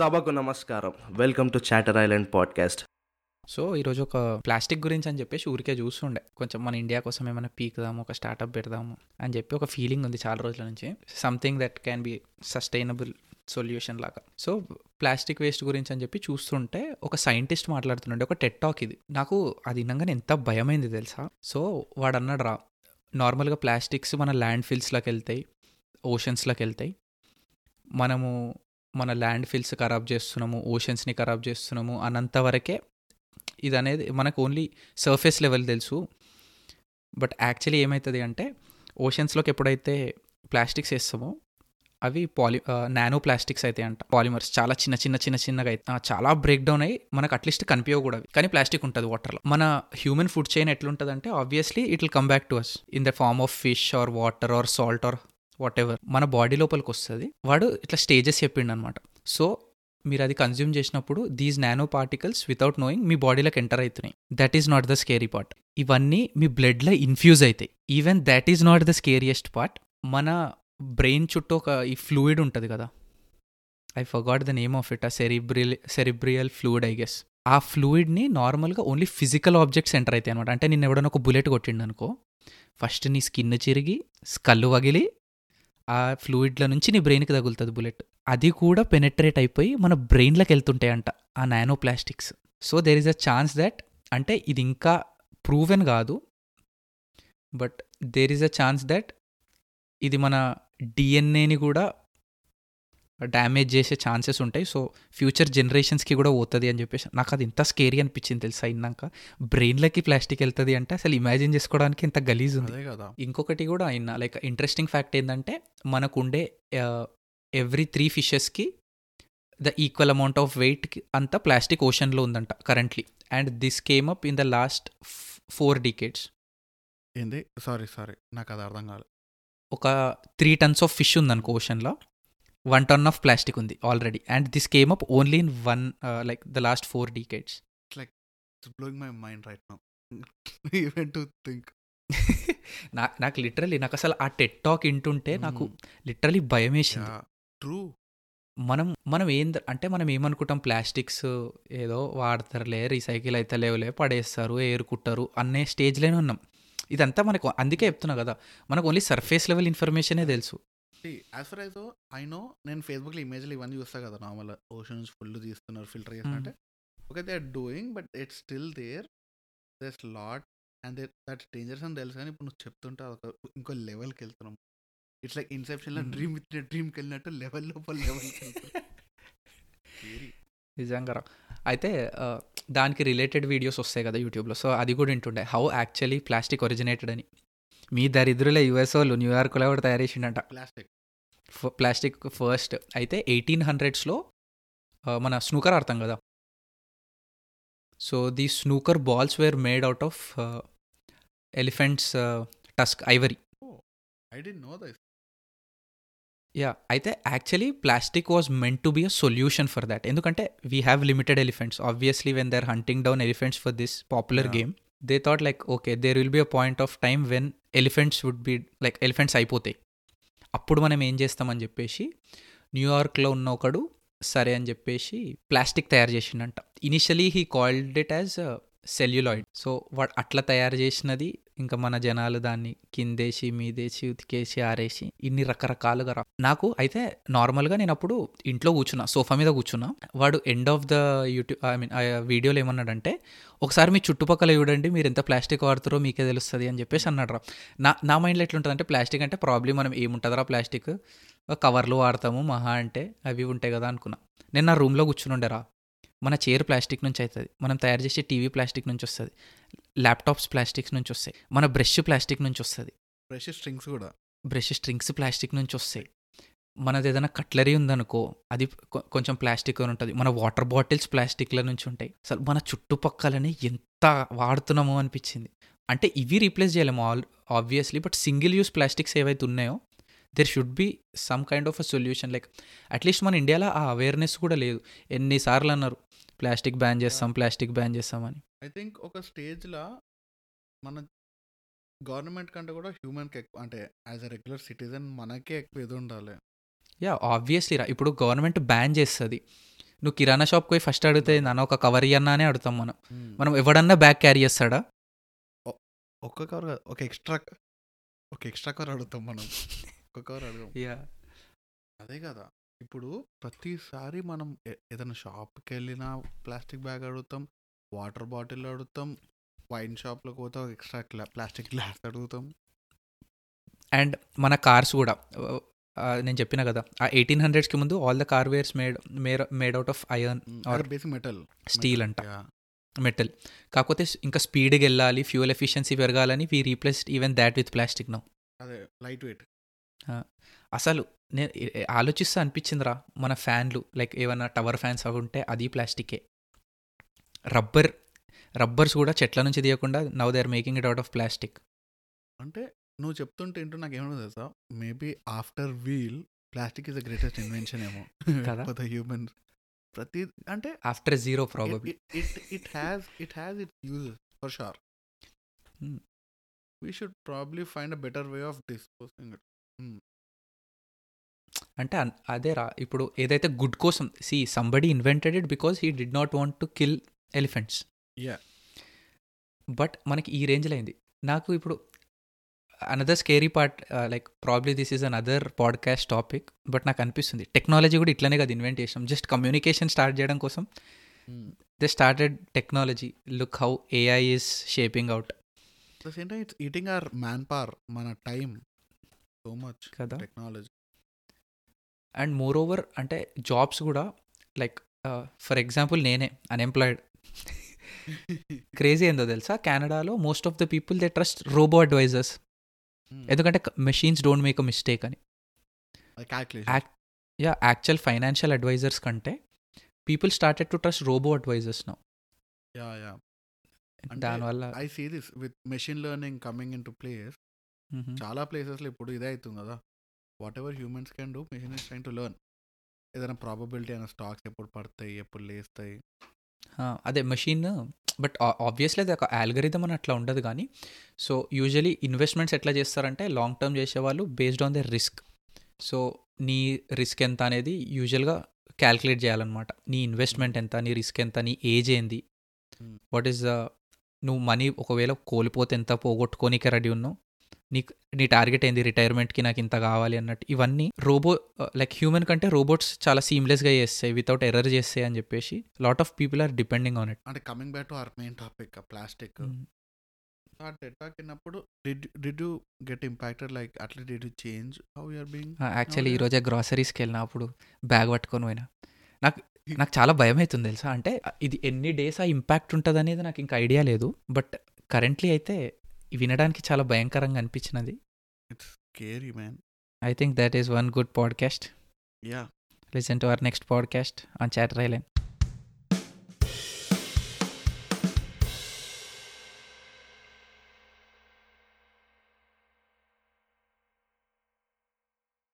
సభకు నమస్కారం. Welcome to Chatter Island podcast so ఈరోజు ఒక ప్లాస్టిక్ గురించి అని చెప్పేసి ఊరికే చూస్తుండే. కొంచెం మన ఇండియా కోసం ఏమైనా పీకుదాము ఒక స్టార్టప్ పెడదాము అని చెప్పి ఒక ఫీలింగ్ ఉంది చాలా రోజుల నుంచి. Something that can be sustainable solution లాగా. సో ప్లాస్టిక్ వేస్ట్ గురించి అని చెప్పి చూస్తుంటే ఒక సైంటిస్ట్ మాట్లాడుతుండే ఒక టెట్ టాక్ ఇది. నాకు అది వినంగానే ఎంత భయమైంది తెలుసా? సో వాడు అన్నాడు రా నార్మల్గా ప్లాస్టిక్స్ మన ల్యాండ్ ఫిల్స్లోకి వెళ్తాయి ఓషన్స్లోకి వెళ్తాయి మనము మన ల్యాండ్ ఫిల్స్ ఖరాబ్ చేస్తున్నాము ఓషన్స్ని ఖరాబ్ చేస్తున్నాము అన్నంత వరకే ఇది అనేది మనకు ఓన్లీ సర్ఫేస్ లెవెల్ తెలుసు. బట్ యాక్చువల్లీ ఏమవుతుంది అంటే ఓషన్స్లోకి ఎప్పుడైతే ప్లాస్టిక్స్ వేస్తామో అవి పాలి నానో ప్లాస్టిక్స్ అయితే అంట. పాలిమర్స్ చాలా చిన్న చిన్న చిన్న చిన్నగా అయితే చాలా బ్రేక్ డౌన్ అయ్యి మనకు అట్లీస్ట్ కనిపించకూడదు కూడా కానీ ప్లాస్టిక్ ఉంటుంది వాటర్లో. మన హ్యూమన్ ఫుడ్ చైన్ ఎట్లుంటుంది అంటే obviously it will come back to us in the form of fish or water or salt or whatever మన బాడీ లోపలికి వస్తుంది వాడు ఇట్లా స్టేజెస్ చెప్పిండు అనమాట సో మీరు అది కన్జ్యూమ్ చేసినప్పుడు these nano particles without knowing మీ బాడీలోకి ఎంటర్ అవుతున్నాయి that is not the scary part ఇవన్నీ మీ బ్లడ్లో ఇన్ఫ్యూజ్ అవుతాయి even that is not the scariest part మన బ్రెయిన్ చుట్టూ ఒక ఈ ఫ్లూయిడ్ ఉంటుంది కదా. I forgot the name of it uh cerebral cerebral fluid I guess ఆ ఫ్లూయిడ్ని నార్మల్గా ఓన్లీ ఫిజికల్ ఆబ్జెక్ట్స్ ఎంటర్ అవుతాయి అనమాట అంటే నేను ఎవడన్నా ఒక బుల్లెట్ కొట్టిండు అనుకో ఫస్ట్ నీ స్కిన్ చిరిగి స్కల్లు వగిలి ఆ ఫ్లూయిడ్ల నుంచి నీ బ్రెయిన్కి తగులుతుంది బుల్లెట్. అది కూడా పెనెట్రేట్ అయిపోయి మన బ్రెయిన్లోకి వెళ్తుంటాయంట ఆ nano plastics so there is a chance that అంటే ఇది ఇంకా ప్రూవెన్ కాదు. But there is a chance that ఇది మన డిఎన్ఏని కూడా డ్యామేజ్ చేసే ఛాన్సెస్ ఉంటాయి. సో ఫ్యూచర్ జనరేషన్స్కి కూడా పోతుంది అని చెప్పేసి నాకు అది ఇంత స్కేరీ అనిపించింది తెలుసా అయినాక. బ్రెయిన్లకి ప్లాస్టిక్ వెళ్తుంది అంటే అసలు ఇమాజిన్ చేసుకోవడానికి ఇంత గలీజ్ ఉంది. కదా. ఇంకొకటి కూడా అయినా లైక్ ఇంట్రెస్టింగ్ ఫ్యాక్ట్ ఏంటంటే మనకుండే ఎవ్రీ త్రీ ఫిషెస్కి ద ఈక్వల్ అమౌంట్ ఆఫ్ వెయిట్కి అంతా ప్లాస్టిక్ ఓషన్లో ఉందంట currently. And this came up in the last four decades ఏంది? Sorry sorry. నాకు అది అర్థం కాలేదు ఒక త్రీ టన్స్ ఆఫ్ ఫిష్ ఉందనుకో ఓషన్లో. వన్ టన్ ఆఫ్ ప్లాస్టిక్ ఉంది already and this came up only in one like the last four decades it's blowing my mind right now even to think నా నాకు లిటరలీ నాకు అసలు ఆ TET talk వింటుంటే నాకు లిటరలీ భయం వేసింది. ట్రూ మనం మనం ఏం అంటే మనం ఏమనుకుంటాం? ప్లాస్టిక్స్ ఏదో వాడతారులే రీసైకిల్ అయితే లేవులే పడేస్తారు ఏరుకుంటారు అనే స్టేజ్లోనే ఉన్నాం. ఇదంతా మనకు అందుకే చెప్తున్నా కదా మనకు ఓన్లీ సర్ఫేస్ లెవెల్ ఇన్ఫర్మేషనే తెలుసు. యాజ్ ఫర్ అయితే ఐ నో నేను ఫేస్బుక్లో ఇమేజ్లు ఇవన్నీ చూస్తా కదా నార్మల్ ఓషన్స్ ఫుల్ తీస్తున్నారు filter చేస్తున్నట్టే okay they are doing but it's still there this lot and they that dangers అని తెలుసు కానీ ఇప్పుడు నువ్వు చెప్తుంటే అదొక ఇంకో లెవెల్కి వెళ్తున్నాం. ఇట్స్ లైక్ ఇన్సెప్షన్లో. డ్రీమ్ విత్ డ్రీమ్కి వెళ్ళినట్టు లెవెల్ లోపల లెవెల్కి నిజంగా రా. అయితే దానికి రిలేటెడ్ వీడియోస్ వస్తాయి కదా యూట్యూబ్లో సో అది కూడా వింటుండే. హౌ యాక్చువల్లీ ప్లాస్టిక్ ఒరిజినేటెడ్ అని. మీ దరిద్రులే యుఎస్ వాళ్ళు న్యూయార్క్లో కూడా తయారు చేసిండంట. ప్లాస్టిక్. Plastic first. అయితే ఎయిటీన్ హండ్రెడ్స్లో మన స్నూకర్ ఆడతాం కదా. So the snooker balls were made out of elephants tusk ivory. Yeah అయితే actually plastic was meant to be a solution for that. ఎందుకంటే we have limited elephants. Obviously when they are hunting down elephants for this popular. Game they thought like okay there will be a point of time when elephants would be like elephants అయిపోతాయి. అప్పుడు మనం ఏం చేస్తామని చెప్పేసి న్యూయార్క్లో ఉన్న ఒకడు సరే అని చెప్పేసి ప్లాస్టిక్ తయారు చేసిండంట. Initially he called it as celluloid. So వాడు అట్లా తయారు చేసినది ఇంకా మన జనాలు దాన్ని కిందేసి మీదేసి ఉతికేసి ఆరేసి ఇన్ని రకరకాలుగా రా. నాకు అయితే నార్మల్గా నేను అప్పుడు ఇంట్లో కూర్చున్నా సోఫా మీద కూర్చున్నా. వాడు end of the YouTube I mean వీడియోలో ఏమన్నాడంటే ఒకసారి మీ చుట్టుపక్కల చూడండి మీరు ఎంత ప్లాస్టిక్ వాడుతారో మీకే తెలుస్తుంది అని చెప్పేసి అన్నాడు రా. నా నా మైండ్లో ఎట్లుంటుంది అంటే ప్లాస్టిక్ అంటే ప్రాబ్లం మనం ఏముంటుందిరా ప్లాస్టిక్? కవర్లు వాడతాము మహా అంటే అవి ఉంటాయి కదా అనుకున్నా. నేను నా రూమ్లో కూర్చుని ఉండేరా మన చైర్ ప్లాస్టిక్ నుంచి అవుతుంది. మనం తయారు చేసే టీవీ ప్లాస్టిక్ నుంచి వస్తుంది. ల్యాప్టాప్స్ ప్లాస్టిక్స్ నుంచి వస్తాయి. మన బ్రష్ ప్లాస్టిక్ నుంచి వస్తుంది. ఫ్రెష్ స్ట్రింగ్స్ కూడా. బ్రష్ స్ట్రింగ్స్ ప్లాస్టిక్ నుంచి వస్తాయి. మనది ఏదైనా కట్లరీ ఉందనుకో అది కొంచెం ప్లాస్టిక్ అని ఉంటుంది. మన వాటర్ బాటిల్స్ ప్లాస్టిక్ల నుంచి ఉంటాయి. అసలు మన చుట్టుపక్కలనే ఎంత వాడుతున్నామో అనిపించింది. అంటే ఇవి రీప్లేస్ చేయలేము all obviously but single use plastics ఏవైతే ఉన్నాయో there should be some kind of a solution like at least మన ఇండియాలో ఆ అవేర్నెస్ కూడా లేదు. ఎన్నిసార్లు అన్నారు ప్లాస్టిక్ బ్యాన్ చేస్తాం ప్లాస్టిక్ బ్యాన్ చేస్తామని. ఐ థింక్ ఒక స్టేజ్లో మన గవర్నమెంట్ కంటే కూడా హ్యూమన్కి ఎక్కువ అంటే యాజ్ అ రెగ్యులర్ సిటిజన్ మనకే ఎక్కువ ఇది ఉండాలి. యా ఆబ్వియస్లీ రా. ఇప్పుడు గవర్నమెంట్ బ్యాన్ చేస్తుంది. నువ్వు కిరాణా షాప్కి పోయి ఫస్ట్ అడిగితే నాన్న ఒక కవర్ ఇయ్యన్నా అని అడుగుతాం మనం. మ్మ్. మనం ఎవడన్నా బ్యాగ్ క్యారీ చేస్తాడా? ఒక్క కవర్ కాదు ఒక ఎక్స్ట్రా ఒక ఎక్స్ట్రా కవర్ అడుగుతాం మనం. ఒక కవర్ అడుగుతాం. యా. అదే కదా. ఇప్పుడు ప్రతిసారి మనం ఏ- ఏదైనా షాప్కి వెళ్ళినా ప్లాస్టిక్ బ్యాగ్ అడుగుతాం వాటర్ బాటిల్ అడుగుతాం వైన్ షాప్లోకి పోతే ఒక ఎక్స్ట్రా గ్లా ప్లాస్టిక్ గ్లాస్ అడుగుతాం. అండ్ మన కార్స్ కూడా ఆ, నేను చెప్పిన కదా ఆ ఎయిటీన్ హండ్రెడ్స్కి ముందు all the car wares made made made out of iron Or basic metal. Steel అంట. మెటల్. కాకపోతే ఇంకా స్పీడ్గా వెళ్ళాలి ఫ్యూయల్ ఎఫిషియన్సీ పెరగాలని we replaced even that with plastic now. అదే లైట్ వెయిట్. అసలు నేను ఆలోచిస్తే అనిపించిందిరా మన ఫ్యాన్లు. లైక్ ఏమైనా టవర్ ఫ్యాన్స్ అవి ఉంటే అది ప్లాస్టికే. రబ్బర్ రబ్బర్స్ కూడా చెట్ల నుంచి తీయకుండా now they are making it out of plastic అంటే నువ్వు చెప్తుంటే ఏంటో నాకు ఏమన్నా తెలుసా? Maybe after wheel plastic is the greatest invention ఏమో. కదా? ద హ్యూమన్ ప్రతి అంటే after zero probably it it has it has it uses for sure. We should probably find a better way of disposing it అంటే అదే రా ఇప్పుడు ఏదైతే good కోసం see somebody invented it because he did not want to kill elephants yeah but మనకి ఈ రేంజ్లో అయింది. నాకు ఇప్పుడు another scary part like probably this is an other podcast topic but నాకు అనిపిస్తుంది. టెక్నాలజీ కూడా ఇట్లనే కదా ఇన్వెంట్ చేసాం. జస్ట్ కమ్యూనికేషన్ స్టార్ట్ చేయడం కోసం they started technology look how AI is shaping out it's eating our man power మన time so much కదా. టెక్నాలజీ అండ్ మోర్ ఓవర్ అంటే జాబ్స్ కూడా లైక్ ఫర్ ఎగ్జాంపుల్ నేనే అన్ఎంప్లాయిడ్. క్రేజీ ఏందో తెలుసా? కెనడాలో most of the people they trust robo advisers. ఎందుకంటే machines don't make a mistake అని. యా యాక్చువల్ ఫైనాన్షియల్ అడ్వైజర్స్ కంటే people started to trust robo advisers now. దానివల్ల I see this with machine learning coming into place. చాలా ప్లేసెస్లో ఇప్పుడు ఇదే అవుతుంది కదా. Whatever humans can do machine is train to learn ఏదైనా ప్రాబబిలిటీ అయిన స్టాక్స్ ఎప్పుడు పడతాయి ఎప్పుడు లేస్తాయి. అదే మెషిన్ బట్ ఆబ్వియస్లీ అది ఒక ఆల్గరిథం అని అట్లా ఉండదు కానీ సో యూజువలీ ఇన్వెస్ట్మెంట్స్ ఎట్లా చేస్తారంటే లాంగ్ టర్మ్ చేసేవాళ్ళు based on the risk so నీ రిస్క్ ఎంత అనేది యూజువల్గా క్యాల్కులేట్ చేయాలన్నమాట. నీ ఇన్వెస్ట్మెంట్ ఎంత నీ రిస్క్ ఎంత నీ ఏజ్ ఏంది. వాట్ ఈస్ ద నువ్వు మనీ ఒకవేళ కోల్పోతే ఎంత పోగొట్టుకోనికే రెడీ ఉన్నావు? నీకు నీ టార్గెట్ ఏంది? రిటైర్మెంట్కి నాకు ఇంత కావాలి అన్నట్టు. ఇవన్నీ రోబో లైక్ హ్యూమన్ కంటే రోబోట్స్ చాలా సీమ్లెస్గా చేస్తాయి వితౌట్ ఎర్రర్ చేస్తాయి అని చెప్పేసి lot of people are depending on it అంటే coming back to our main topic plastic. ఆ డెడ్ టాక్ అయినప్పుడు did did you get impacted like అట్లా did you change how you're being actually ఈరోజే గ్రాసరీస్కి వెళ్ళినప్పుడు బ్యాగ్ పట్టుకొని పోయినా. నాకు నాకు చాలా భయం అవుతుంది తెలుసా? అంటే ఇది ఎన్ని డేస్ ఆ ఇంపాక్ట్ ఉంటుంది అనేది నాకు ఇంకా ఐడియా లేదు. బట్ కరెంట్లీ అయితే వినడానికి చాలా భయంకరంగా అనిపించినది. It's scary man I think that is one good podcast yeah listen to our next podcast on Chatter Island